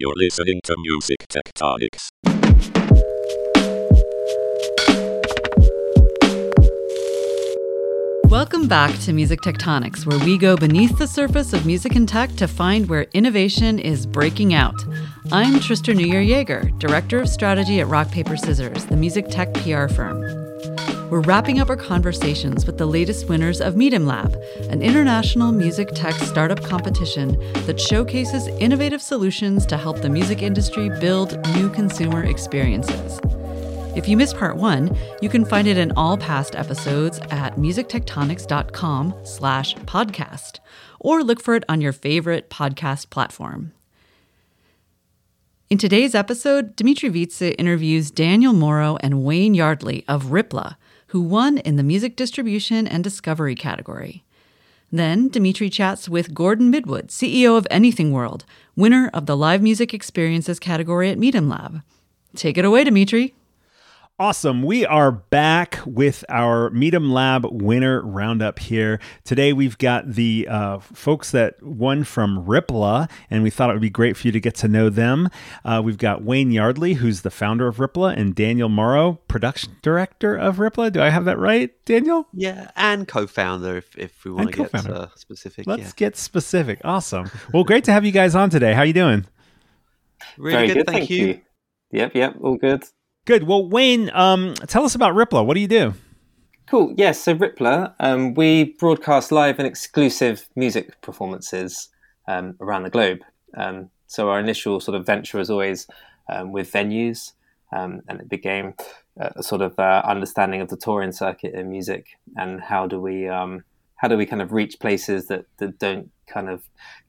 You're listening to Music Tectonics. Welcome back to Music Tectonics, where we go beneath the surface of music and tech to find where innovation is breaking out. I'm Tristra Newyear Yeager, Director of Strategy at Rock Paper Scissors, the music tech PR firm. We're wrapping up our conversations with the latest winners of Midem Lab, an international music tech startup competition that showcases innovative solutions to help the music industry build new consumer experiences. If you missed part one, you can find it in all past episodes at musictectonics.com slash podcast, or look for it on your favorite podcast platform. In today's episode, Dmitri Vietze interviews Daniel Morrow and Wayne Yardley of Ripla, who won in the music distribution and discovery category. Then, Dmitri chats with Gordon Midwood, CEO of Anything World, winner of the Live Music Experiences category at Midem Lab. Take it away, Dmitri. Awesome. We are back with our Midem Lab winner roundup here. Today we've got the uh, folks that won from Ripla, and we thought it would be great for you to get to know them. Uh, we've got Wayne Yardley, who's the founder of Ripla, and Daniel Morrow, production director of Ripla. Do I have that right, Daniel? Yeah, and co-founder if, if we want And to get co-founder. uh, specific. Let's yeah. get specific. Awesome. Well, great to have you guys on today. How you doing? Really Very good, good, thank, you. Yep, yep, all good. Good. Well, Wayne, um, tell us about Ripla. What do you do? Cool. Yes, so Ripler, um, we broadcast live and exclusive music performances um, around the globe. Um, so our initial sort of venture was always um, with venues, um, and it became a sort of uh, understanding of the touring circuit in music and how do we how do we kind of reach places that, that don't kind of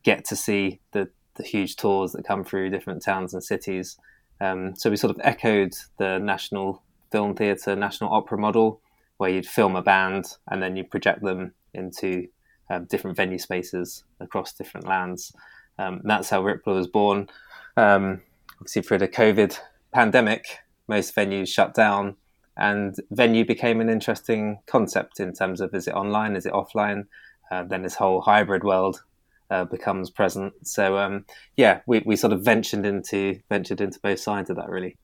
get to see the, the huge tours that come through different towns and cities. Um, so we sort of echoed the National Film Theatre, National Opera model, where you'd film a band and then you project them into um, different venue spaces across different lands. Um, that's how Ripple was born. Um, obviously, through the COVID pandemic, most venues shut down, and venue became an interesting concept in terms of is it online, is it offline? Uh, then this whole hybrid world uh, becomes present. So um, yeah, we, we sort of ventured into ventured into both sides of that really.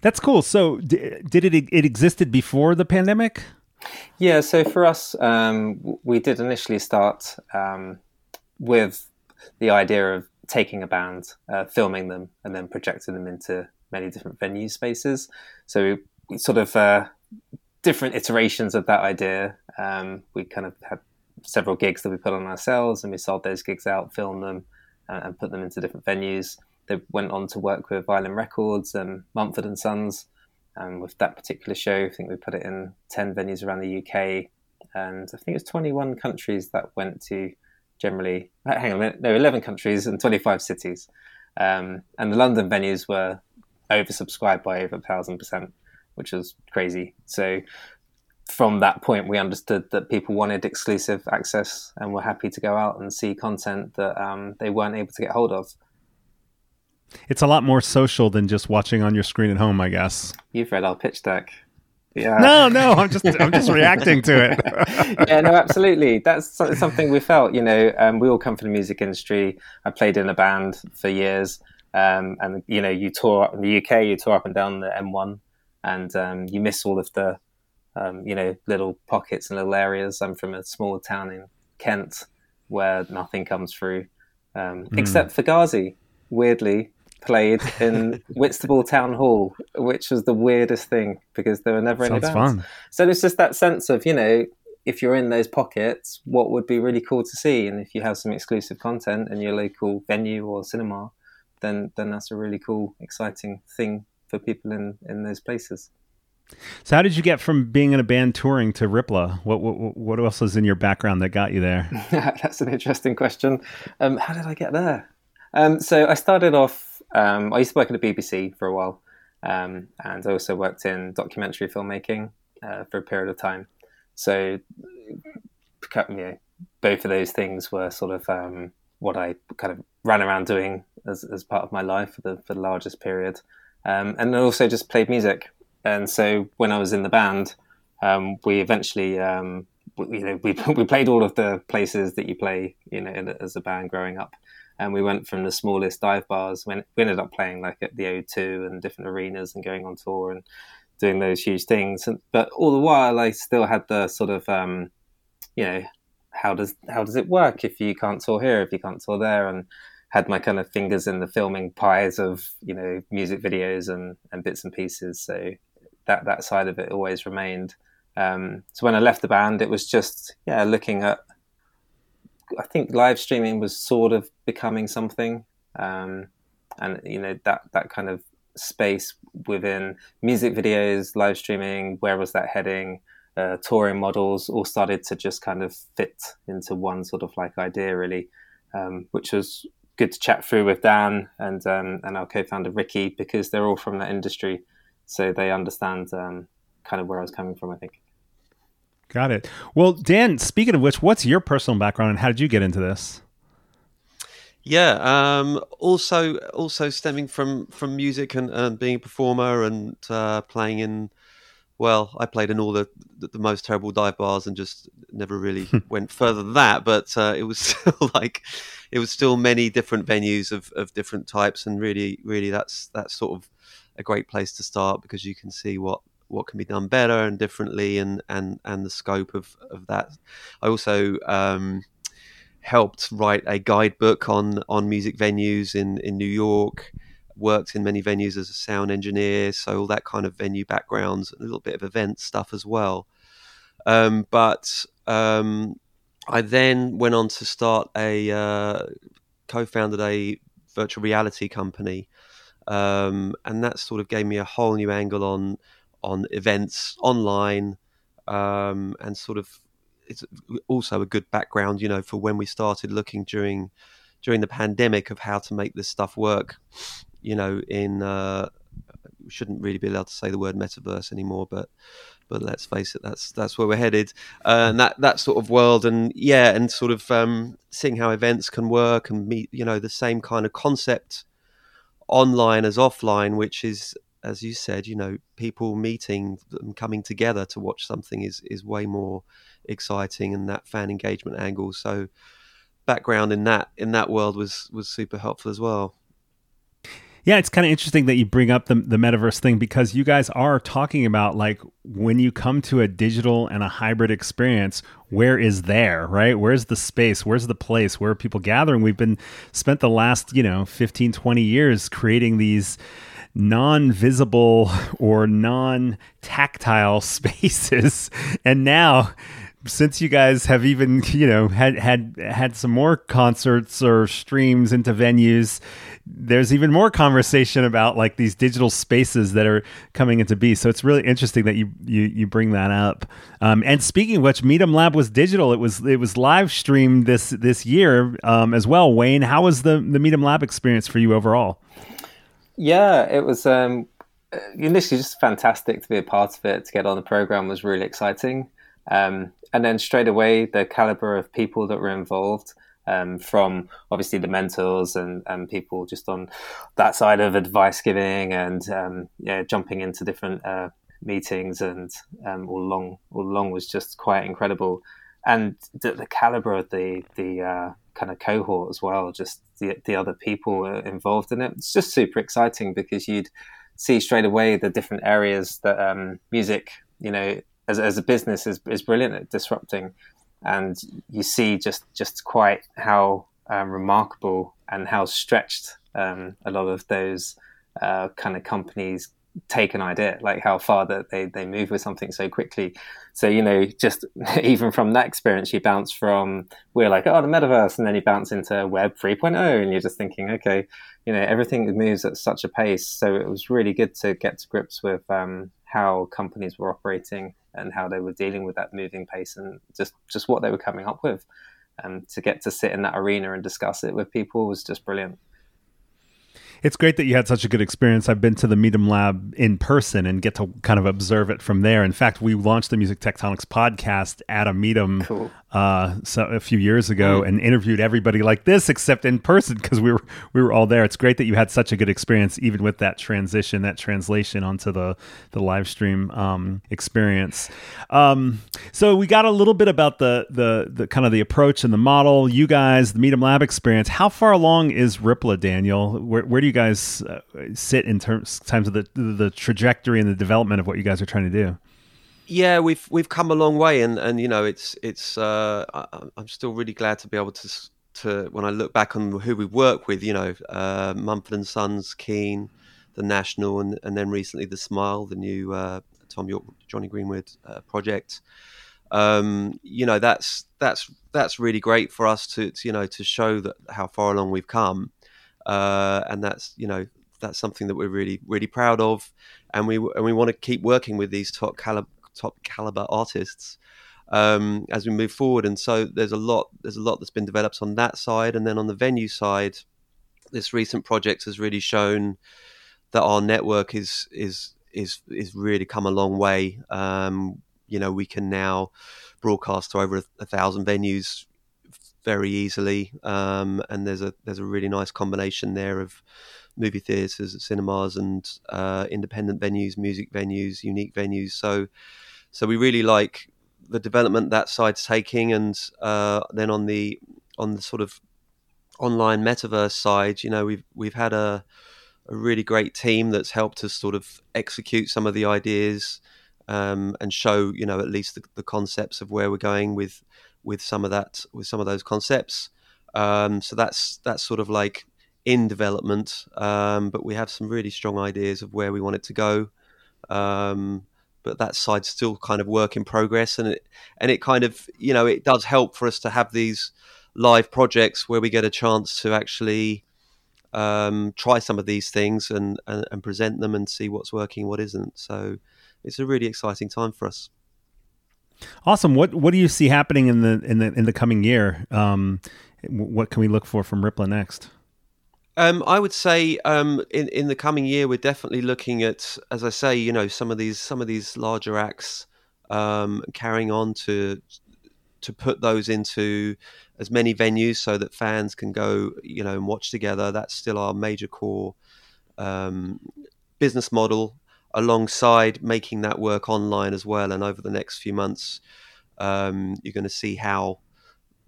That's cool. So, d- did it it existed before the pandemic? Yeah, so for us, um, we did initially start um, with the idea of taking a band, uh, filming them, and then projecting them into many different venue spaces. So we sort of uh, different iterations of that idea. Um, we kind of had several gigs that we put on ourselves, and we sold those gigs out, filmed them, uh, and put them into different venues. They went on to work with Violin Records and Mumford and Sons. And with that particular show, I think we put it in 10 venues around the UK. And I think it was 21 countries that went to generally, hang on a minute, no, 11 countries and 25 cities. Um, and the London venues were oversubscribed by over a thousand percent, which was crazy. So from that point, we understood that people wanted exclusive access and were happy to go out and see content that um, they weren't able to get hold of. It's a lot more social than just watching on your screen at home, I guess. You've read our pitch deck. Yeah. No, no, I'm just I'm just reacting to it. yeah, no, absolutely. That's something we felt. You know, um, we all come from the music industry. I played in a band for years, um, and you know, you tour up in the UK, you tour up and down the M1, and um, you miss all of the, um, you know, little pockets and little areas. I'm from a small town in Kent where nothing comes through, um, except for Ghazi. Weirdly, played in Whitstable Town Hall, which was the weirdest thing because there were never any Sounds bands. fun. So it's just that sense of, you know, if you're in those pockets, what would be really cool to see? And if you have some exclusive content in your local venue or cinema, then then that's a really cool, exciting thing for people in, in those places. So, how did you get from being in a band touring to Ripla? What what what else was in your background that got you there? that's an interesting question. Um, how did I get there? Um, so I started off. Um, I used to work at the BBC for a while, um, and I also worked in documentary filmmaking uh, for a period of time. So, you know, both of those things were sort of um, what I kind of ran around doing as, as part of my life for the, for the largest period, um, and also just played music. And so when I was in the band, um, we eventually um, we- you know, we we played all of the places that you play, you know, in- as a band growing up, and we went from the smallest dive bars when we ended up playing like at the O2 and different arenas and going on tour and doing those huge things. And, but all the while, I still had the sort of, um, you know, how does how does it work if you can't tour here, if you can't tour there, and had my kind of fingers in the filming pies of you know music videos and and bits and pieces. So that that side of it always remained. Um, so when I left the band, it was just yeah looking at I think live streaming was sort of becoming something, um, and you know that that kind of space within music videos, live streaming. Where was that heading? Uh, touring models all started to just kind of fit into one sort of like idea, really, um, which was good to chat through with Dan and um, and our co-founder Ricky because they're all from that industry, so they understand um, kind of where I was coming from. I think. Got it. Well, Dan, speaking of which, what's your personal background and how did you get into this? Yeah, um, also also stemming from from music and, and being a performer and uh, playing in. Well, I played in all the, the, the most terrible dive bars and just never really went further than that. But uh, it was still like it was still many different venues of, of different types, and really, really, that's that's sort of a great place to start because you can see what what can be done better and differently and and and the scope of of that. I also um, helped write a guidebook on on music venues in in new york worked in many venues as a sound engineer so all that kind of venue backgrounds a little bit of event stuff as well. Um, but um, i then went on to start a uh, co-founded a virtual reality company um, and that sort of gave me a whole new angle on on events online, um, and sort of it's also a good background, you know, for when we started looking during during the pandemic of how to make this stuff work. You know, in uh, we shouldn't really be allowed to say the word metaverse anymore, but but let's face it, that's that's where we're headed, uh, and that that sort of world, and yeah, and sort of um, seeing how events can work and meet, you know, the same kind of concept online as offline, which is as you said, you know, people meeting and coming together to watch something is is way more exciting, and that fan engagement angle. So, background in that in that world was was super helpful as well. Yeah, it's kind of interesting that you bring up the, the metaverse thing because you guys are talking about like when you come to a digital and a hybrid experience, where is there, right? Where's the space? Where's the place? Where are people gathering? We've been spent the last, you know, 15, 20 years creating these non visible or non tactile spaces. And now, since you guys have even you know had had had some more concerts or streams into venues there's even more conversation about like these digital spaces that are coming into be so it's really interesting that you you, you bring that up. Um, and speaking of which Midem Lab was digital. It was it was live streamed this this year um, as well. Wayne how was the the Midem Lab experience for you overall? Yeah, it was um, initially just fantastic to be a part of it. To get on the program was really exciting, um, and then straight away the caliber of people that were involved. Um, from obviously the mentors and, and people just on that side of advice giving and um, yeah, jumping into different uh, meetings and um, all along all along was just quite incredible. And the, the caliber of the the uh, kind of cohort as well, just the, the other people involved in it. It's just super exciting because you'd see straight away the different areas that um, music, you know, as, as a business is, is brilliant at disrupting. And you see just, just quite how um, remarkable and how stretched um, a lot of those uh, kind of companies take an idea, like how far that they, they move with something so quickly. So, you know, just even from that experience, you bounce from, we're like, oh, the metaverse, and then you bounce into Web 3.0, and you're just thinking, okay, you know, everything moves at such a pace. So it was really good to get to grips with um, how companies were operating and how they were dealing with that moving pace and just, just what they were coming up with. And to get to sit in that arena and discuss it with people was just brilliant it's great that you had such a good experience. I've been to the Midem Lab in person and get to kind of observe it from there. In fact, we launched the Music Tectonics podcast at a Midem cool. Uh, so a few years ago and interviewed everybody like this, except in person because we were we were all there. It's great that you had such a good experience, even with that transition, that translation onto the the live stream um, experience. Um, so we got a little bit about the the the kind of the approach and the model. You guys, the Midem Lab experience. How far along is Ripla, Daniel? Where, where do you guys uh, sit in terms times of the the trajectory and the development of what you guys are trying to do? Yeah, we've we've come a long way, and, and you know it's it's uh, I, I'm still really glad to be able to to when I look back on who we work with, you know, uh, Mumford and Sons, Keane, the National, and and then recently the Smile, the new uh, Thom Yorke, Jonny Greenwood uh, project. Um, you know, that's that's that's really great for us to, to you know to show that how far along we've come, uh, and that's you know that's something that we're really really proud of, and we and we want to keep working with these top caliber top caliber artists um, as we move forward. And so there's a lot there's a lot that's been developed on that side, and then on the venue side, this recent project has really shown that our network is is is is really come a long way. Um, you know, we can now broadcast to over a, a thousand venues very easily, um, and there's a there's a really nice combination there of movie theaters, cinemas, and uh, independent venues, music venues, unique venues. So, so we really like the development that side's taking, and uh, then on the on the sort of online metaverse side, you know, we've we've had a a really great team that's helped us sort of execute some of the ideas um, and show, you know, at least the, the, concepts of where we're going with with some of that with some of those concepts. Um, so that's that's sort of like in development, um, but we have some really strong ideas of where we want it to go. Um, but that side's still kind of work in progress, and it and it kind of you know it does help for us to have these live projects where we get a chance to actually um, try some of these things and, and, and present them and see what's working, what isn't. So it's a really exciting time for us. Awesome. What what do you see happening in the in the in the coming year? Um, what can we look for from Ripla next? Um, I would say um, in in the coming year, we're definitely looking at, as I say, you know, some of these some of these larger acts um, carrying on to to put those into as many venues so that fans can go, you know, and watch together. That's still our major core um, business model, alongside making that work online as well. And over the next few months, um, you're going to see how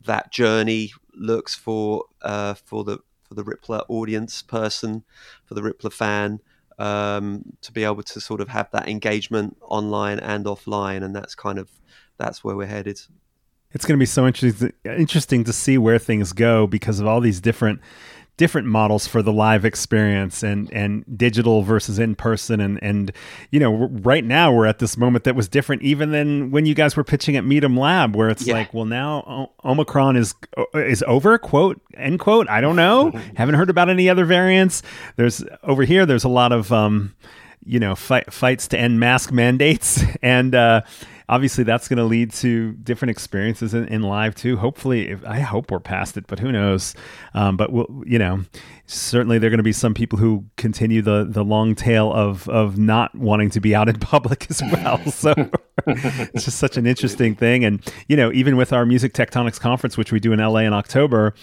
that journey looks for uh, for the for the Rippler audience person, for the Rippler fan, um, to be able to sort of have that engagement online and offline, and that's kind of that's where we're headed. It's going to be so interesting interesting to see where things go because of all these different different models for the live experience and and digital versus in person. And and you know right now we're at this moment that was different even than when you guys were pitching at Midem Lab where it's yeah. like well now Omicron is is over quote end quote I don't know. Haven't heard about any other variants. There's over here there's a lot of um you know fight, fights to end mask mandates. And uh obviously that's going to lead to different experiences in, in live too. Hopefully, if, I hope we're past it, but who knows? Um, but we'll, you know, certainly there are going to be some people who continue the the long tail of of not wanting to be out in public as well. So it's just such an interesting thing. And you know, even with our Music Tectonics conference, which we do in LA in October,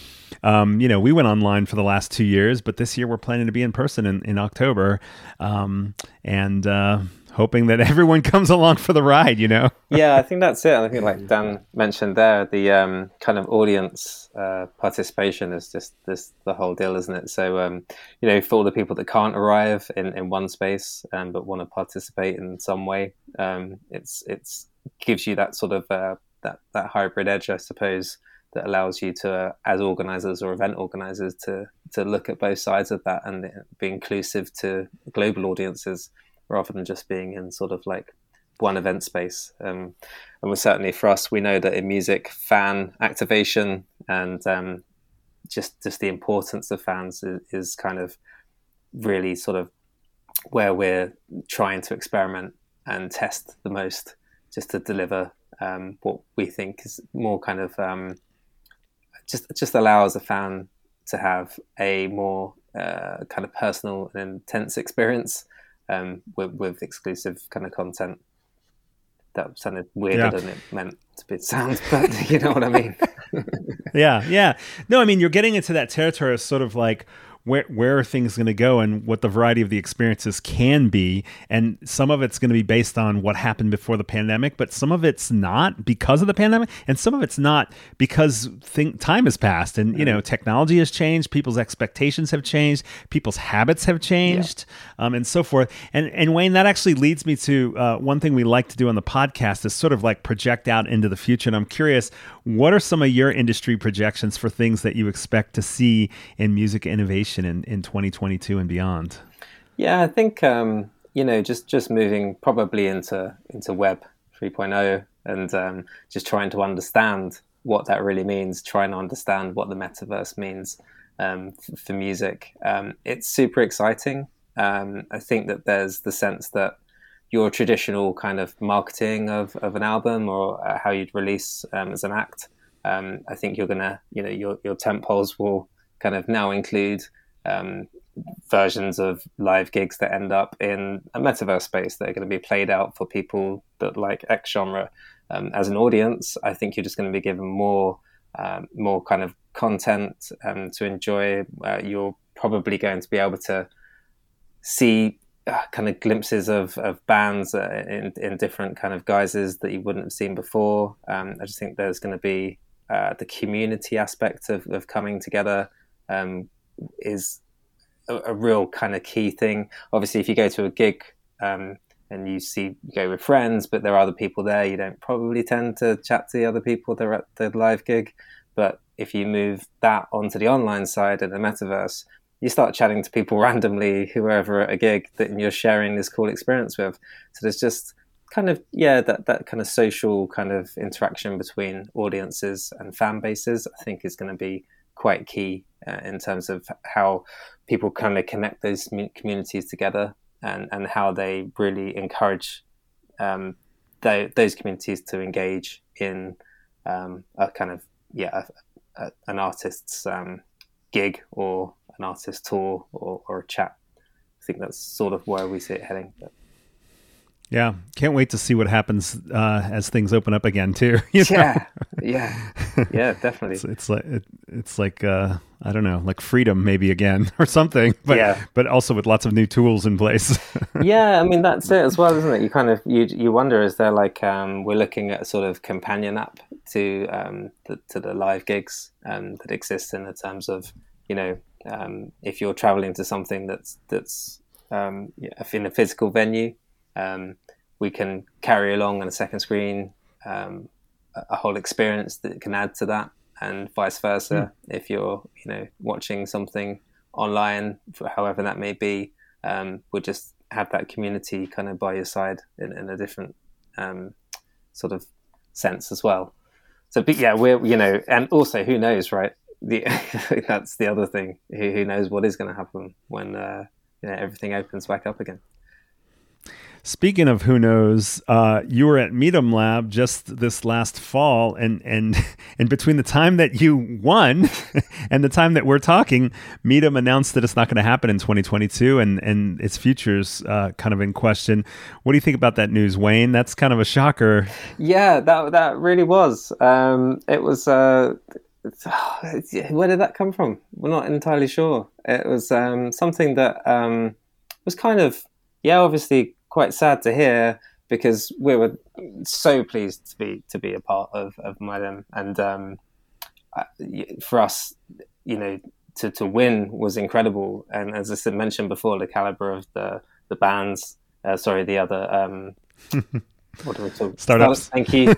um, you know, we went online for the last two years, but this year we're planning to be in person in in October. Um, and uh, hoping that everyone comes along for the ride, you know? yeah, I think that's it. I think, like Dan mentioned there, the um, kind of audience uh, participation is just this the whole deal, isn't it? So, um, you know, for all the people that can't arrive in, in one space um, but want to participate in some way, um, it's it's gives you that sort of uh, that that hybrid edge, I suppose, that allows you to, uh, as organizers or event organizers, to to look at both sides of that and be inclusive to global audiences rather than just being in sort of like one event space. Um, and we're certainly for us, we know that in music, fan activation and um, just just the importance of fans is, is, kind of really sort of where we're trying to experiment and test the most, just to deliver um, what we think is more kind of um, just just allows a fan to have a more uh, kind of personal and intense experience um, with, with exclusive kind of content. that sounded weirder Yeah. than it meant to be sound, but you know what I mean. yeah, yeah. No, I mean you're getting into that territory of sort of like where where are things going to go and what the variety of the experiences can be, and some of it's going to be based on what happened before the pandemic, but some of it's not because of the pandemic, and some of it's not because thing, time has passed and you know technology has changed, people's expectations have changed, people's habits have changed, um, and so forth. And and Wayne, that actually leads me to uh, one thing we like to do on the podcast is sort of like project out into the future. And I'm curious, what are some of your industry projections for things that you expect to see in music innovation in, in 2022 and beyond? Yeah, I think um, you know just just moving probably into into Web 3.0 and um, just trying to understand what that really means, trying to understand what the metaverse means um, f- for music. Um, it's super exciting. Um, I think that there's the sense that your traditional kind of marketing of, of an album or uh, how you'd release um, as an act. I think you're gonna, you know, your your temp poles will kind of now include um, versions of live gigs that end up in a metaverse space that are going to be played out for people that like X genre. Um, as an audience, I think you're just going to be given more, um, more kind of content um, to enjoy. Uh, you're probably going to be able to see uh, kind of glimpses of, of bands uh, in, in different kind of guises that you wouldn't have seen before. Um, I just think there's going to be uh, the community aspect of, of coming together um, is a, a, real kind of key thing. Obviously, if you go to a gig um, and you see you go with friends, but there are other people there, you don't probably tend to chat to the other people that are at the live gig. But if you move that onto the online side and the metaverse, you start chatting to people randomly, whoever at a gig that you're sharing this cool experience with. So there's just kind of yeah that that kind of social kind of interaction between audiences and fan bases. I think is going to be quite key uh, in terms of how people kind of connect those communities together and and how they really encourage um, those communities to engage in um, a kind of yeah a, a, an artist's um, gig or an artist tour or, or a chat. I think that's sort of where we see it heading. But. Yeah, can't wait to see what happens uh, as things open up again too. you know? Yeah, yeah, yeah, definitely. it's, it's like it, it's like uh, I don't know, like freedom maybe again or something. But Yeah. but also with lots of new tools in place. yeah, I mean that's it as well, isn't it? You kind of you you wonder is there like um, we're looking at a sort of companion app to um, the, to the live gigs um, that exist in the terms of you know um, if you're traveling to something that's that's um, in a physical venue, um, we can carry along on a second screen um, a, whole experience that can add to that, and vice versa. If you're you know watching something online, for however that may be, um, we'll just have that community kind of by your side in, in a different um, sort of sense as well. So, but yeah, we're you know, and also who knows, right? The, that's the other thing. Who, who knows what is going to happen when uh, you know, everything opens back up again? Speaking of who knows, uh, you were at Midem Lab just this last fall, and and and between the time that you won and the time that we're talking, Midem announced that it's not going to happen in 2022, and and its futures uh, kind of in question. What do you think about that news, Wayne? That's kind of a shocker. Yeah, that that really was. Um, it was. Uh, where did that come from? We're not entirely sure. It was um, something that um, was kind of, yeah, obviously quite sad to hear because we were so pleased to be to be a part of of Midem, and um, for us, you know, to, to win was incredible. And as I said, mentioned before, the caliber of the the bands, uh, sorry, the other. Um, what do we talk? Startups. Thank you.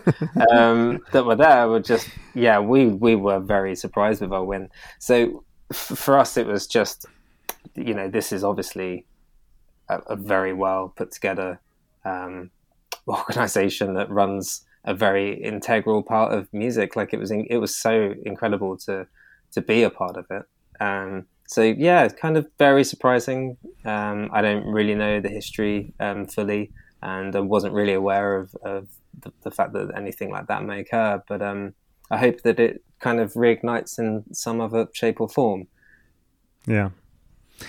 um, that were there were just yeah. We we were very surprised with our win. So f- for us, it was just you know this is obviously a, a very well put together um, organization that runs a very integral part of music. Like it was in, it was so incredible to to be a part of it. Um, so yeah, it's kind of very surprising. Um, I don't really know the history um, fully and I wasn't really aware of, of the, the, fact that anything like that may occur. But um, I hope that it kind of reignites in some other shape or form. Yeah.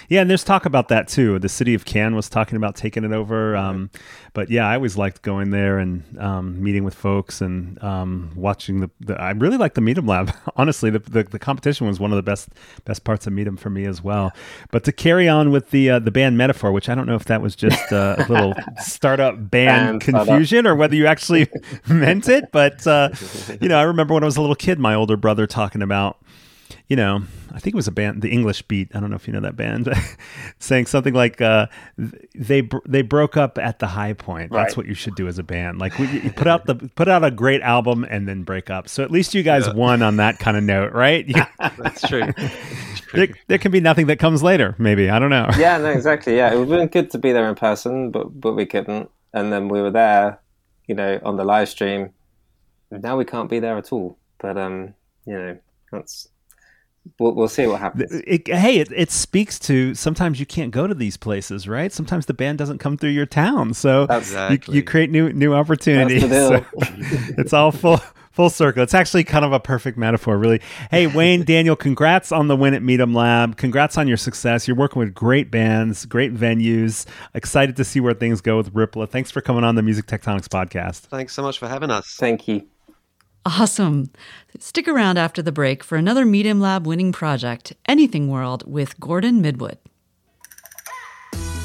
Yeah, and there's talk about that too. The city of Cannes was talking about taking it over. Um, but yeah, I always liked going there and um, meeting with folks and um, watching the, the. I really like the Midem Lab. Honestly, the, the, the competition was one of the best best parts of Midem for me as well. But to carry on with the uh, the band metaphor, which I don't know if that was just uh, a little startup band, Band confusion startup. or whether you actually meant it. But uh, you know, I remember when I was a little kid, my older brother talking about you know, I think it was a band, the English Beat. I don't know if you know that band, saying something like uh, they br- they broke up at the high point. That's Right. what you should do as a band. Like we, you put out the put out a great album and then break up. So at least you guys won on that kind of note, right? You- That's true. there, there can be nothing that comes later. Maybe I don't know. yeah, no, exactly. Yeah, it would have been good to be there in person, but but we couldn't. And then we were there, you know, on the live stream. Now we can't be there at all. But um, you know, that's we'll, we'll see what happens. It, hey, it, it speaks to sometimes you can't go to these places, right? Sometimes the band doesn't come through your town, so That's you, you create new new opportunities. That's So it's all full full circle. It's actually kind of a perfect metaphor, really. Hey, Wayne, Daniel, congrats on the win at Midem Lab. Congrats on your success. You're working with great bands, great venues. Excited to see where things go with Ripla. Thanks for coming on the Music Tectonics podcast. Thanks so much for having us. Thank you. Awesome. Stick around after the break for another Midem Lab winning project, Anything World with Gordon Midwood.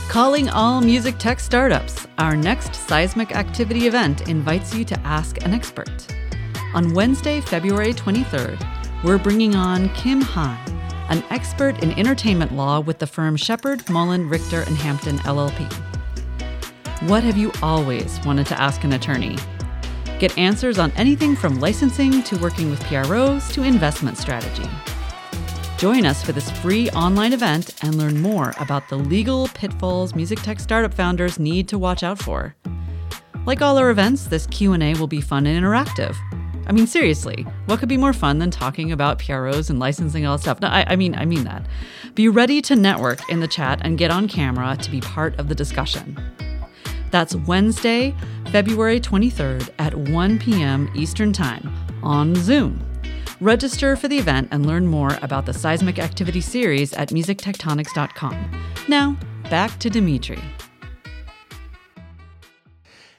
Calling all music tech startups, our next seismic activity event invites you to ask an expert. On Wednesday, February 23rd, we're bringing on Kim Han, an expert in entertainment law with the firm Sheppard, Mullin, Richter, and Hampton LLP. What have you always wanted to ask an attorney? Get answers on anything from licensing to working with PROs to investment strategy. Join us for this free online event and learn more about the legal pitfalls music tech startup founders need to watch out for. Like all our events, this Q&A will be fun and interactive. I mean, seriously, what could be more fun than talking about PROs and licensing all that stuff? No, I, I mean, I mean that. Be ready to network in the chat and get on camera to be part of the discussion. That's Wednesday, February 23rd at 1 p.m. Eastern Time on Zoom. Register for the event and learn more about the Seismic Activity series at musictectonics.com. Now, back to Dmitri.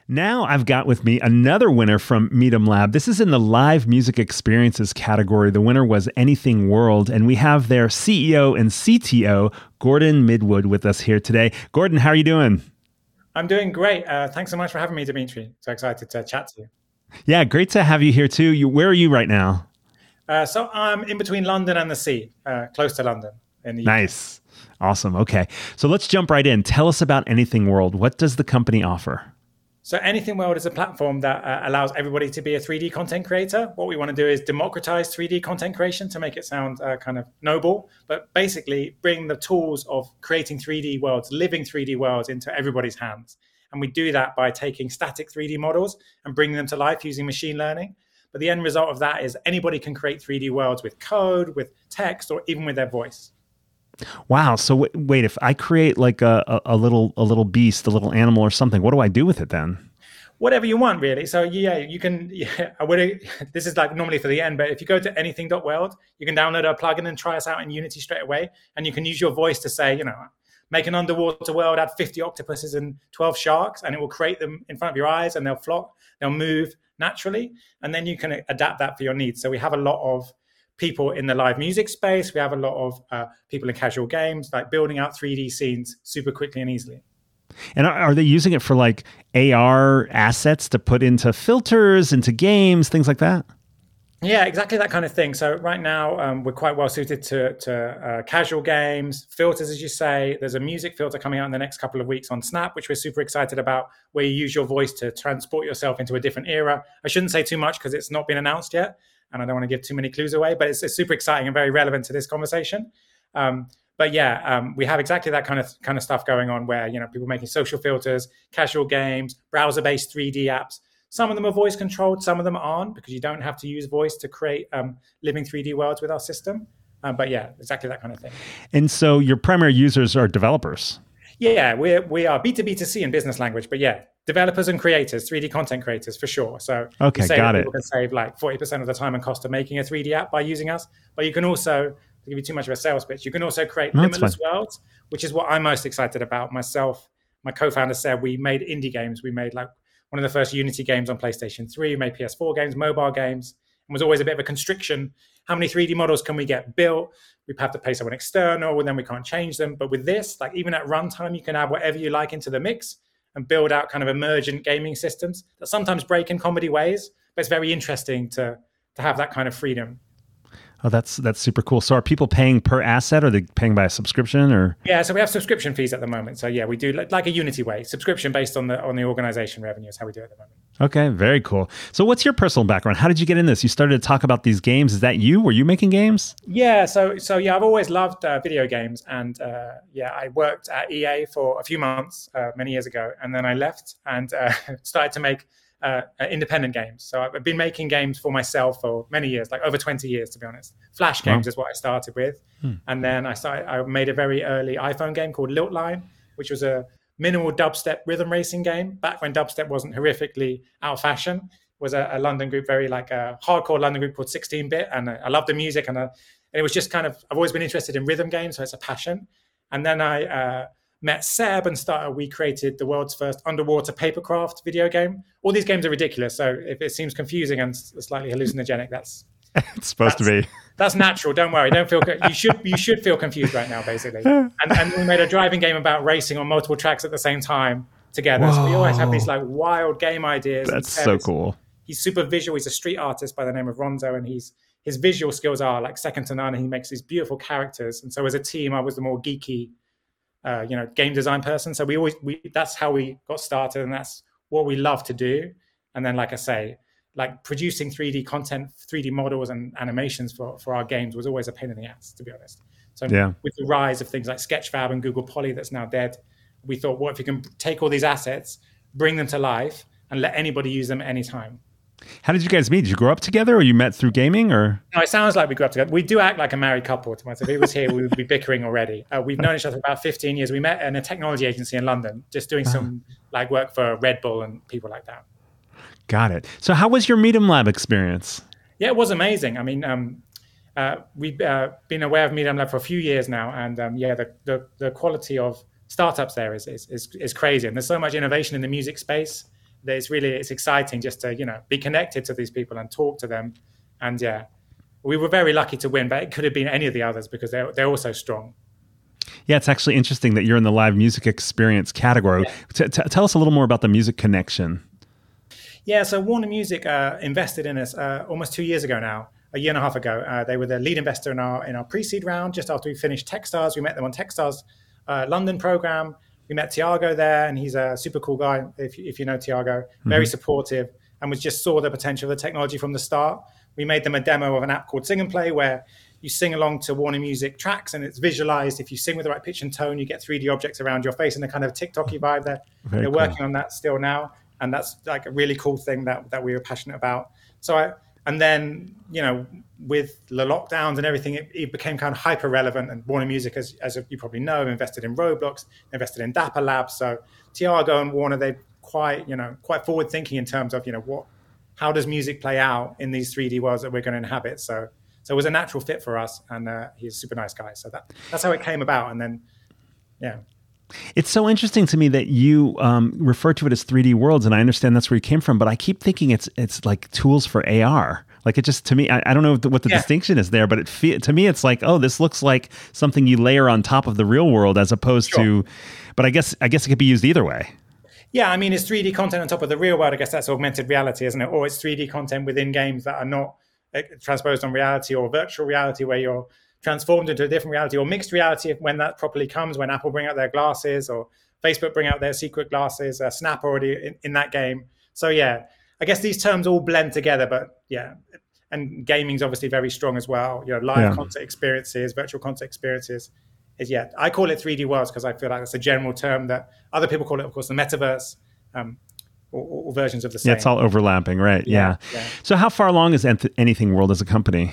Now I've got with me another winner from Midem Lab. This is in the live music experiences category. The winner was Anything World, and we have their CEO and CTO, Gordon Midwood, with us here today. Gordon, how are you doing? I'm doing great. Uh, thanks so much for having me, Dmitri. So excited to chat to you. Yeah, great to have you here too. You, where are you right now? Uh, so I'm in between London and the sea, uh, close to London. In the UK. Nice. Awesome. Okay. So let's jump right in. Tell us about Anything World. What does the company offer? So Anything World is a platform that uh, allows everybody to be a 3D content creator. What we want to do is democratize 3D content creation to make it sound uh, kind of noble, but basically bring the tools of creating 3D worlds, living 3D worlds into everybody's hands. And we do that by taking static 3D models and bringing them to life using machine learning. But the end result of that is anybody can create 3D worlds with code, with text, or even with their voice. Wow. So w- wait, if I create like a, a, a little a little beast, a little animal or something, what do I do with it then? whatever you want really so yeah you can yeah i would this is like normally for the end but if you go to anything.world you can download a plugin and try us out in unity straight away and you can use your voice to say you know make an underwater world add 50 octopuses and 12 sharks and it will create them in front of your eyes and they'll flock they'll move naturally and then you can adapt that for your needs so we have a lot of people in the live music space we have a lot of uh, people in casual games like building out 3d scenes super quickly and easily And are, they using it for like AR assets to put into filters, into games, things like that? Yeah, exactly that kind of thing. So right now um, we're quite well suited to, to uh, casual games, filters, as you say. There's a music filter coming out in the next couple of weeks on Snap, which we're super excited about, where you use your voice to transport yourself into a different era. I shouldn't say too much because it's not been announced yet, and I don't want to give too many clues away. But it's, it's super exciting and very relevant to this conversation. Um, but yeah, um, we have exactly that kind of kind of stuff going on, where you know people making social filters, casual games, browser-based 3D apps. Some of them are voice controlled, some of them aren't, because you don't have to use voice to create um, living 3D worlds with our system. Um, but yeah, exactly that kind of thing. And so your primary users are developers. Yeah, we're, we are B2B2C in business language, but yeah, developers and creators, 3D content creators for sure. So Okay, got it. can save like 40% of the time and cost of making a 3D app by using us, but you can also to give you too much of a sales pitch. You can also create No, limitless worlds, which is what I'm most excited about. Myself, my co-founder said we made indie games. We made like one of the first Unity games on PlayStation 3, we made PS4 games, mobile games, and was always a bit of a constriction. How many 3D models can we get built? We have to pay someone external, and then we can't change them. But with this, like even at runtime, you can add whatever you like into the mix and build out kind of emergent gaming systems that sometimes break in comedy ways. But it's very interesting to to have that kind of freedom. Oh, that's that's super cool. So, are people paying per asset, or are they paying by a subscription, or? Yeah, so we have subscription fees at the moment. So yeah, we do like, a Unity way, subscription based on the on the organization revenue is how we do it at the moment. Okay, very cool. So, what's your personal background? How did you get in this? You started to talk about these games. Is that you? Were you making games? Yeah, so so yeah, I've always loved uh, video games, and uh, yeah, I worked at EA for a few months uh, many years ago, and then I left and uh, started to make uh, independent games. So I've been making games for myself for many years, like over 20 years, to be honest. Flash games wow. is what I started with. Hmm. And then I started, I made a very early iPhone game called Lilt Line, which was a minimal dubstep rhythm racing game back when dubstep wasn't horrifically out of fashion. Was a, a London group, very like a hardcore London group called 16 bit. And I, I love the music. And, I, and, it was just kind of, I've always been interested in rhythm games. So it's a passion. And then I, uh, met Seb and started, we created the world's first underwater papercraft video game. All these games are ridiculous. So if it seems confusing and slightly hallucinogenic, that's it's supposed to be. That's natural. Don't worry. Don't feel. You should. You should feel confused right now, basically. And, and we made a driving game about racing on multiple tracks at the same time together. Whoa. So we always have these like wild game ideas. That's so cool. He's super visual. He's a street artist by the name of Ronzo, and he's his visual skills are like second to none. And he makes these beautiful characters. And so as a team, I was the more geeky uh, you know game design person. So we always we that's how we got started and that's what we love to do. And then like i say like producing 3d content 3d models and animations for for our games was always a pain in the ass to be honest. So yeah. with the rise of things like sketchfab and google poly that's now dead we thought what if we can take all these assets bring them to life and let anybody use them anytime how did you guys meet? Did you grow up together, or you met through gaming, or? No, it sounds like we grew up together. We do act like a married couple. To if he was here, we would be bickering already. Uh, we've known each other for about fifteen years. We met in a technology agency in London, just doing some like work for Red Bull and people like that. Got it. So, how was your Midem Lab experience? Yeah, it was amazing. I mean, um, uh, we've uh, been aware of Midem Lab for a few years now, and um, yeah, the, the, the quality of startups there is, is is is crazy, and there's so much innovation in the music space it's really it's exciting just to you know be connected to these people and talk to them. And yeah we were very lucky to win but it could have been any of the others because they're, they're also strong. Yeah it's actually interesting that you're in the live music experience category. Yeah. t- t- tell us a little more about the music connection. Yeah so warner music uh, invested in us uh, almost two years ago now a year and a half ago. Uh, they were the lead investor in our in our pre-seed round just after we finished techstars. We met them on techstars uh, london program we met Tiago there, and he's a super cool guy. If, if you know Tiago, very mm-hmm. supportive, and we just saw the potential of the technology from the start. We made them a demo of an app called Sing and Play, where you sing along to Warner Music tracks, and it's visualized. If you sing with the right pitch and tone, you get 3D objects around your face and a kind of TikToky vibe. There, they're cool. working on that still now, and that's like a really cool thing that that we were passionate about. So I and then you know with the lockdowns and everything it, it, became kind of hyper relevant and warner music as, as you probably know invested in roblox invested in dapper labs so tiago and warner they're quite you know quite forward thinking in terms of you know what how does music play out in these 3d worlds that we're going to inhabit? So so it was a natural fit for us and uh, he's a super nice guy. So that that's how it came about. And then yeah it's so interesting to me that you um, refer to it as 3D worlds, and I understand that's where you came from. But I keep thinking it's it's like tools for AR. Like it just to me, I, I don't know what the yeah. distinction is there, but it fe- to me it's like, oh, this looks like something you layer on top of the real world as opposed sure. to. But I guess I guess it could be used either way. Yeah, I mean, it's 3D content on top of the real world. I guess that's augmented reality, isn't it? Or it's 3D content within games that are not eh, transposed on reality or virtual reality, where you're transformed into a different reality or mixed reality when that properly comes when apple bring out their glasses or facebook bring out their secret glasses uh, snap already in, in, that game so yeah i guess these terms all blend together but yeah and gaming's obviously very strong as well you know live yeah. concert experiences virtual concert experiences is yeah i call it 3d worlds because i feel like that's a general term that other people call it of course the metaverse um, or, or, versions of the same. Yeah, it's all overlapping, right? Yeah. yeah. yeah. So, how far along is Anything World as a company?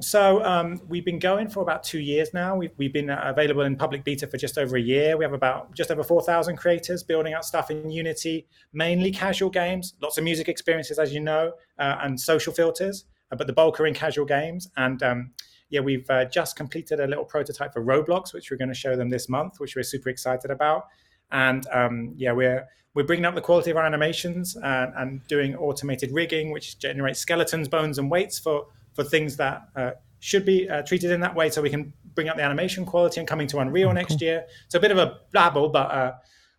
So um, we've been going for about two years now. We've, we've been uh, available in public beta for just over a year. We have about just over 4,000 creators building out stuff in Unity, mainly casual games, lots of music experiences, as you know, uh, and social filters. Uh, but the bulk are in casual games. And um, yeah, we've uh, just completed a little prototype for Roblox, which we're going to show them this month, which we're super excited about. And um, yeah, we're we're bringing up the quality of our animations and, and, doing automated rigging, which generates skeletons, bones, and weights for for things that uh, should be uh, treated in that way, so we can bring up the animation quality and coming to Unreal oh, next cool. year. So a bit of a blabble, but uh,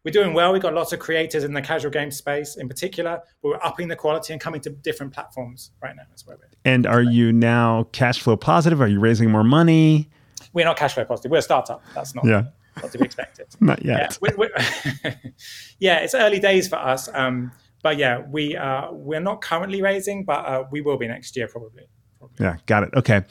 we're doing well. We've got lots of creators in the casual game space in particular, but we're upping the quality and coming to different platforms right now. That's where we're. And are you now cash flow positive? Are you raising more money? We're not cash flow positive. We're a startup. That's not. Yeah. Not to be expected. not yet. Yeah, we're, we're yeah, it's early days for us. Um, but yeah, we uh, we're not currently raising, but uh, we will be next year probably. Yeah, got it. Okay.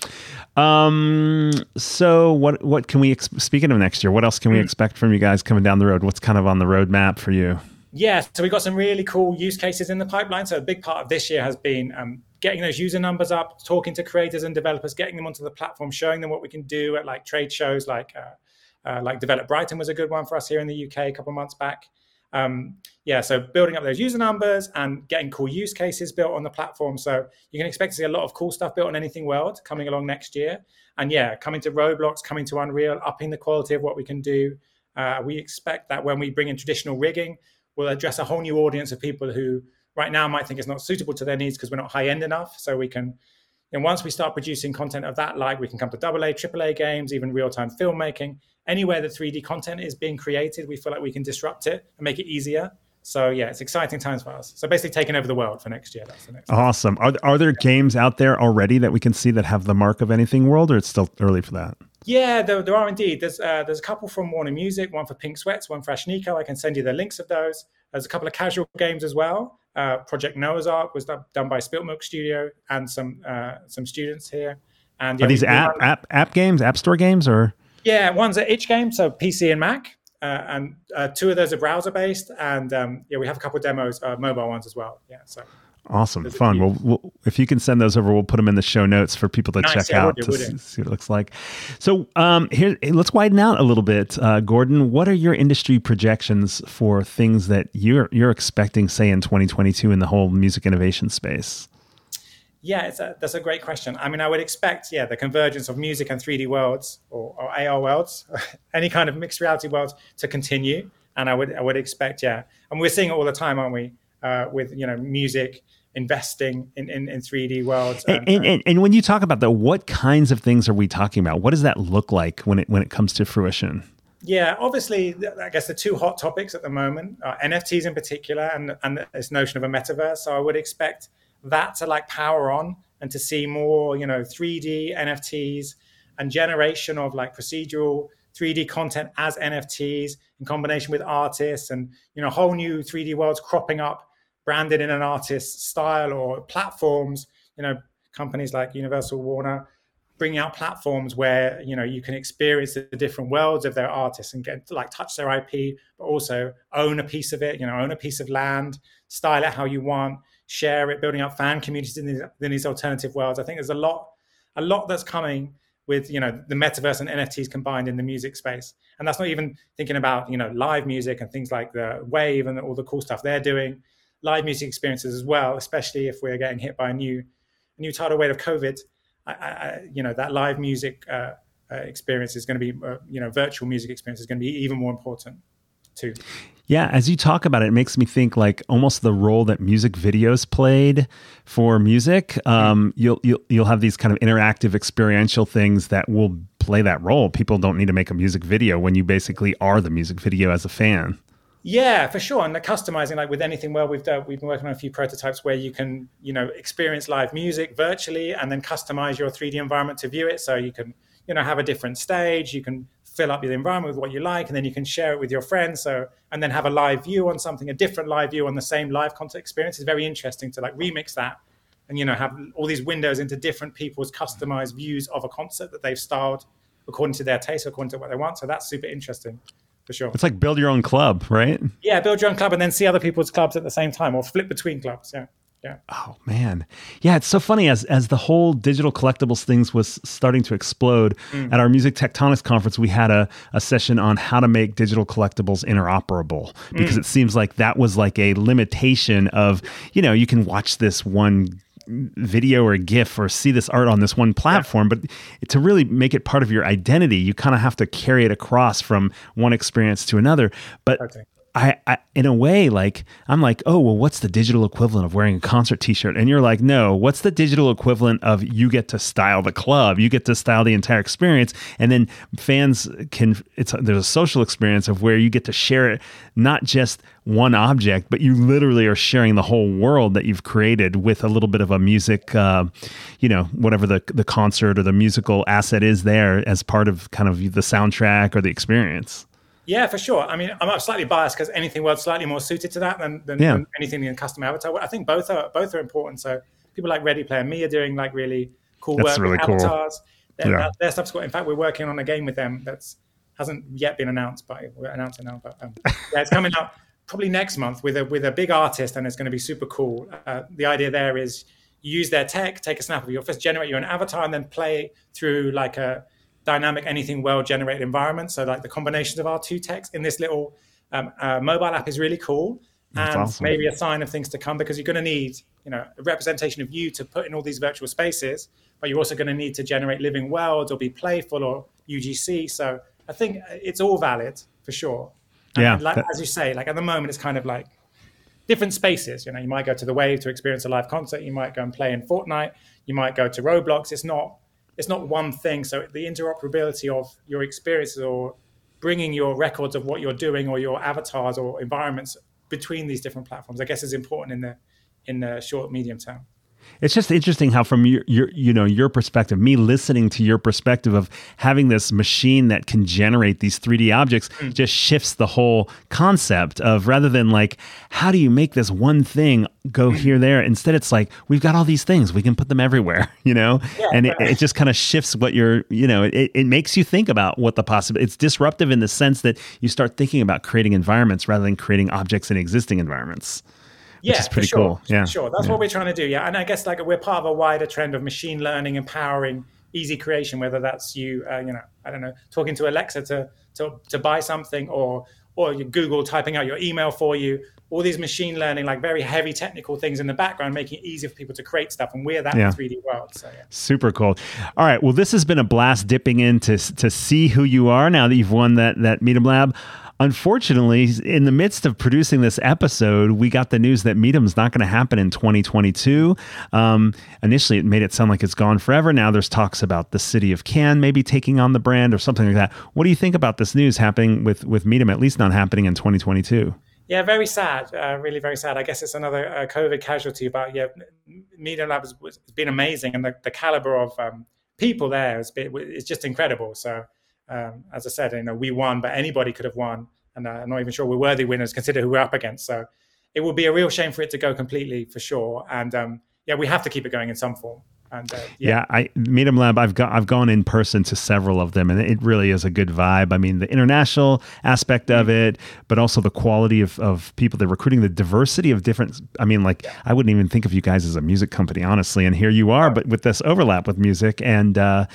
Um, so what what can we ex- speaking of next year? What else can we hmm. expect from you guys coming down the road? What's kind of on the roadmap for you? Yeah, so we've got some really cool use cases in the pipeline. So a big part of this year has been um, getting those user numbers up, talking to creators and developers, getting them onto the platform, showing them what we can do at like trade shows, like uh, uh, like Develop Brighton was a good one for us here in the UK a couple months back. Um, yeah, so building up those user numbers and getting cool use cases built on the platform. So you can expect to see a lot of cool stuff built on Anything World coming along next year. And yeah, coming to Roblox, coming to Unreal, upping the quality of what we can do. Uh, we expect that when we bring in traditional rigging, we'll address a whole new audience of people who right now might think it's not suitable to their needs because we're not high end enough. So we can, and once we start producing content of that like, we can come to AA, AAA games, even real time filmmaking. Anywhere the 3D content is being created, we feel like we can disrupt it and make it easier. So yeah, it's exciting times for us. So basically, taking over the world for next year. That's the next. Awesome. Are are there games out there already that we can see that have the mark of anything world, or it's still early for that? Yeah, there, there are indeed. There's uh, there's a couple from Warner Music, one for Pink Sweats, one for Ashnikko. I can send you the links of those. There's a couple of casual games as well. Uh, Project Noah's Ark was done by Spiltmilk Studio and some uh, some students here. And yeah, are these app app app games, app store games, or? Yeah, one's an itch game, so PC and Mac. Uh, and uh, two of those are browser based, and um, yeah, we have a couple of demos, uh, mobile ones as well. Yeah, so awesome, fun. Well, we'll, if you can send those over, we'll put them in the show notes for people to nice, check yeah, out to see, see, what it looks like. So um, here, let's widen out a little bit, uh, Gordon. What are your industry projections for things that you're you're expecting, say, in 2022 in the whole music innovation space? Yeah, a, that's a great question. I mean, I would expect, yeah, the convergence of music and 3D worlds or, or AR worlds, any kind of mixed reality worlds to continue. And I would, I would expect, yeah, and we're seeing it all the time, aren't we? Uh, with you know, music investing in, in, in 3D worlds. And, and, and, and when you talk about that, what kinds of things are we talking about? What does that look like when it when it comes to fruition? Yeah, obviously, I guess the two hot topics at the moment are NFTs in particular, and and this notion of a metaverse. So I would expect that to like power on and to see more, you know, 3D NFTs and generation of like procedural 3D content as NFTs in combination with artists and, you know, whole new 3D worlds cropping up branded in an artist's style or platforms, you know, companies like Universal Warner bringing out platforms where you know you can experience the different worlds of their artists and get like touch their IP, but also own a piece of it. You know, own a piece of land, style it how you want, share it, building up fan communities in these, in these alternative worlds. I think there's a lot, a lot that's coming with you know the metaverse and NFTs combined in the music space, and that's not even thinking about you know live music and things like the Wave and all the cool stuff they're doing, live music experiences as well, especially if we're getting hit by a new, a new tidal wave of COVID. I, I, you know that live music uh, uh, experience is going to be, uh, you know, virtual music experience is going to be even more important too. Yeah, as you talk about it, it makes me think like almost the role that music videos played for music. Um, you'll, you'll you'll have these kind of interactive, experiential things that will play that role. People don't need to make a music video when you basically are the music video as a fan. Yeah, for sure. And the customizing, like with anything, well, we've done, we've been working on a few prototypes where you can, you know, experience live music virtually and then customize your 3D environment to view it. So you can, you know, have a different stage. You can fill up your environment with what you like, and then you can share it with your friends. So, and then have a live view on something, a different live view on the same live content experience. It's very interesting to like remix that, and you know, have all these windows into different people's customized views of a concert that they've styled according to their taste, according to what they want. So that's super interesting. For sure. It's like build your own club, right? Yeah, build your own club and then see other people's clubs at the same time or flip between clubs. Yeah. Yeah. Oh man. Yeah, it's so funny as as the whole digital collectibles things was starting to explode mm. at our Music Tectonics conference, we had a, a session on how to make digital collectibles interoperable because mm. it seems like that was like a limitation of, you know, you can watch this one video or a GIF or see this art on this one platform, but to really make it part of your identity, you kind of have to carry it across from one experience to another. But Okay. I, I, in a way, like I'm like, oh well, what's the digital equivalent of wearing a concert T-shirt? And you're like, no, what's the digital equivalent of you get to style the club, you get to style the entire experience, and then fans can. It's there's a social experience of where you get to share it, not just one object, but you literally are sharing the whole world that you've created with a little bit of a music, uh, you know, whatever the the concert or the musical asset is there as part of kind of the soundtrack or the experience. Yeah, for sure. I mean, I'm slightly biased because anything world's slightly more suited to that than, than, Yeah. than anything in custom avatar. I think both are both are important. So people like Ready Player Me are doing like really cool That's work really with cool. avatars. Their, Yeah. their stuff's got. In fact, we're working on a game with them that's hasn't yet been announced, but we're announcing now. But um, yeah, it's coming out probably next month with a with a big artist, and it's going to be super cool. Uh, the idea there is use their tech, take a snap of your face, generate your own avatar, and then play through like a dynamic anything world generated environment. So like the combinations of our two techs in this little um, uh, mobile app is really cool. That's and awesome. maybe a sign of things to come because you're going to need, you know, a representation of you to put in all these virtual spaces, but you're also going to need to generate living worlds or be playful or UGC. So I think it's all valid for sure. And Yeah, like that- as you say, like at the moment, it's kind of like different spaces. You know, you might go to the Wave to experience a live concert. You might go and play in Fortnite. You might go to Roblox. It's not it's not one thing. So the interoperability of your experiences or bringing your records of what you're doing or your avatars or environments between these different platforms, I guess, is important in the in the short medium term. It's just interesting how, from your, your, you know, your perspective, me listening to your perspective of having this machine that can generate these 3D objects, hmm. just shifts the whole concept of rather than like, how do you make this one thing go hmm. here, there? Instead, it's like we've got all these things, we can put them everywhere, you know, and it, it just kind of shifts what you're, you know, it, it makes you think about what the possible. It's disruptive in the sense that you start thinking about creating environments rather than creating objects in existing environments. Yeah, pretty for sure. cool. Yeah. Sure. That's Yeah. what we're trying to do. Yeah, and I guess like we're part of a wider trend of machine learning, empowering easy creation. Whether that's you, uh, you know, I don't know, talking to Alexa to to to buy something, or or Google typing out your email for you. All these machine learning, like very heavy technical things in the background, making it easy for people to create stuff, and we're that Yeah. 3D world. So yeah. Super cool. All right. Well, this has been a blast dipping in to, to see who you are now that you've won that, that Midem Lab. Unfortunately, in the midst of producing this episode, we got the news that Midem's not going to happen in 2022. Um, initially, it made it sound like it's gone forever. Now there's talks about the city of Cannes maybe taking on the brand or something like that. What do you think about this news happening with, with Midem, at least not happening in 2022? Yeah, very sad. Uh, really, very sad. I guess it's another uh, COVID casualty. But yeah, Midem Lab has, has been amazing, and the, the caliber of um, people there has been it's just incredible. So, um, as I said, you know, we won, but anybody could have won, and uh, I'm not even sure we're worthy winners. Consider who we're up against. So, it would be a real shame for it to go completely, for sure. And um, yeah, we have to keep it going in some form. And uh, Yeah, I Midem Lab. I've got I've gone in person to several of them, and it really is a good vibe. I mean, the international aspect of it, but also the quality of, of people they're recruiting, the diversity of different. I mean, like I wouldn't even think of you guys as a music company, honestly, and here you are, but with this overlap with music, and uh,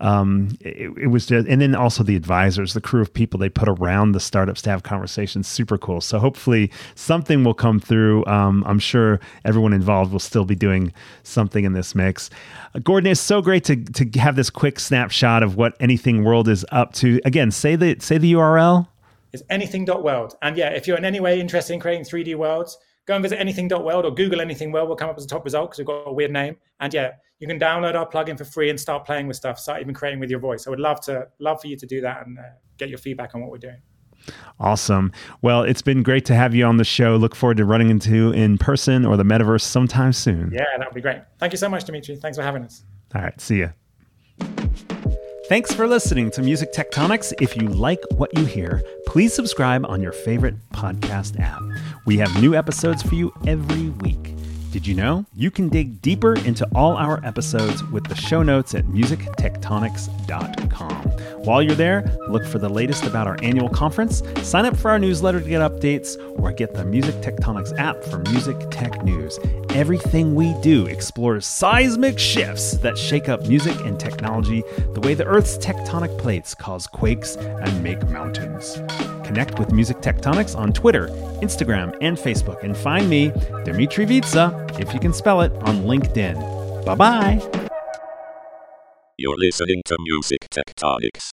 um, it, it was just, and then also the advisors, the crew of people they put around the startups to have conversations, super cool. So hopefully something will come through. Um, I'm sure everyone involved will still be doing something in this mix. Uh, Gordon, it's so great to to have this quick snapshot of what Anything World is up to. Again, say the say the URL. It's anything.world. And yeah, if you're in any way interested in creating 3D worlds, go and visit anything.world or Google anything world will come up as a top result because we've got a weird name. And yeah, you can download our plugin for free and start playing with stuff, start even creating with your voice. I would love to love for you to do that and uh, get your feedback on what we're doing. Awesome. Well, it's been great to have you on the show. Look forward to running into in person or the metaverse sometime soon. Yeah, that would be great. Thank you so much, Dmitri. Thanks for having us. All right. See ya. Thanks for listening to Music Tectonics. If you like what you hear, please subscribe on your favorite podcast app. We have new episodes for you every week. Did you know? You can dig deeper into all our episodes with the show notes at musictectonics.com. While you're there, look for the latest about our annual conference, sign up for our newsletter to get updates, or get the Music Tectonics app for music tech news. Everything we do explores seismic shifts that shake up music and technology the way the Earth's tectonic plates cause quakes and make mountains. Connect with Music Tectonics on Twitter, Instagram, and Facebook, and find me, Dmitri Vietze, if you can spell it, on LinkedIn. Bye bye. You're listening to Music Tectonics.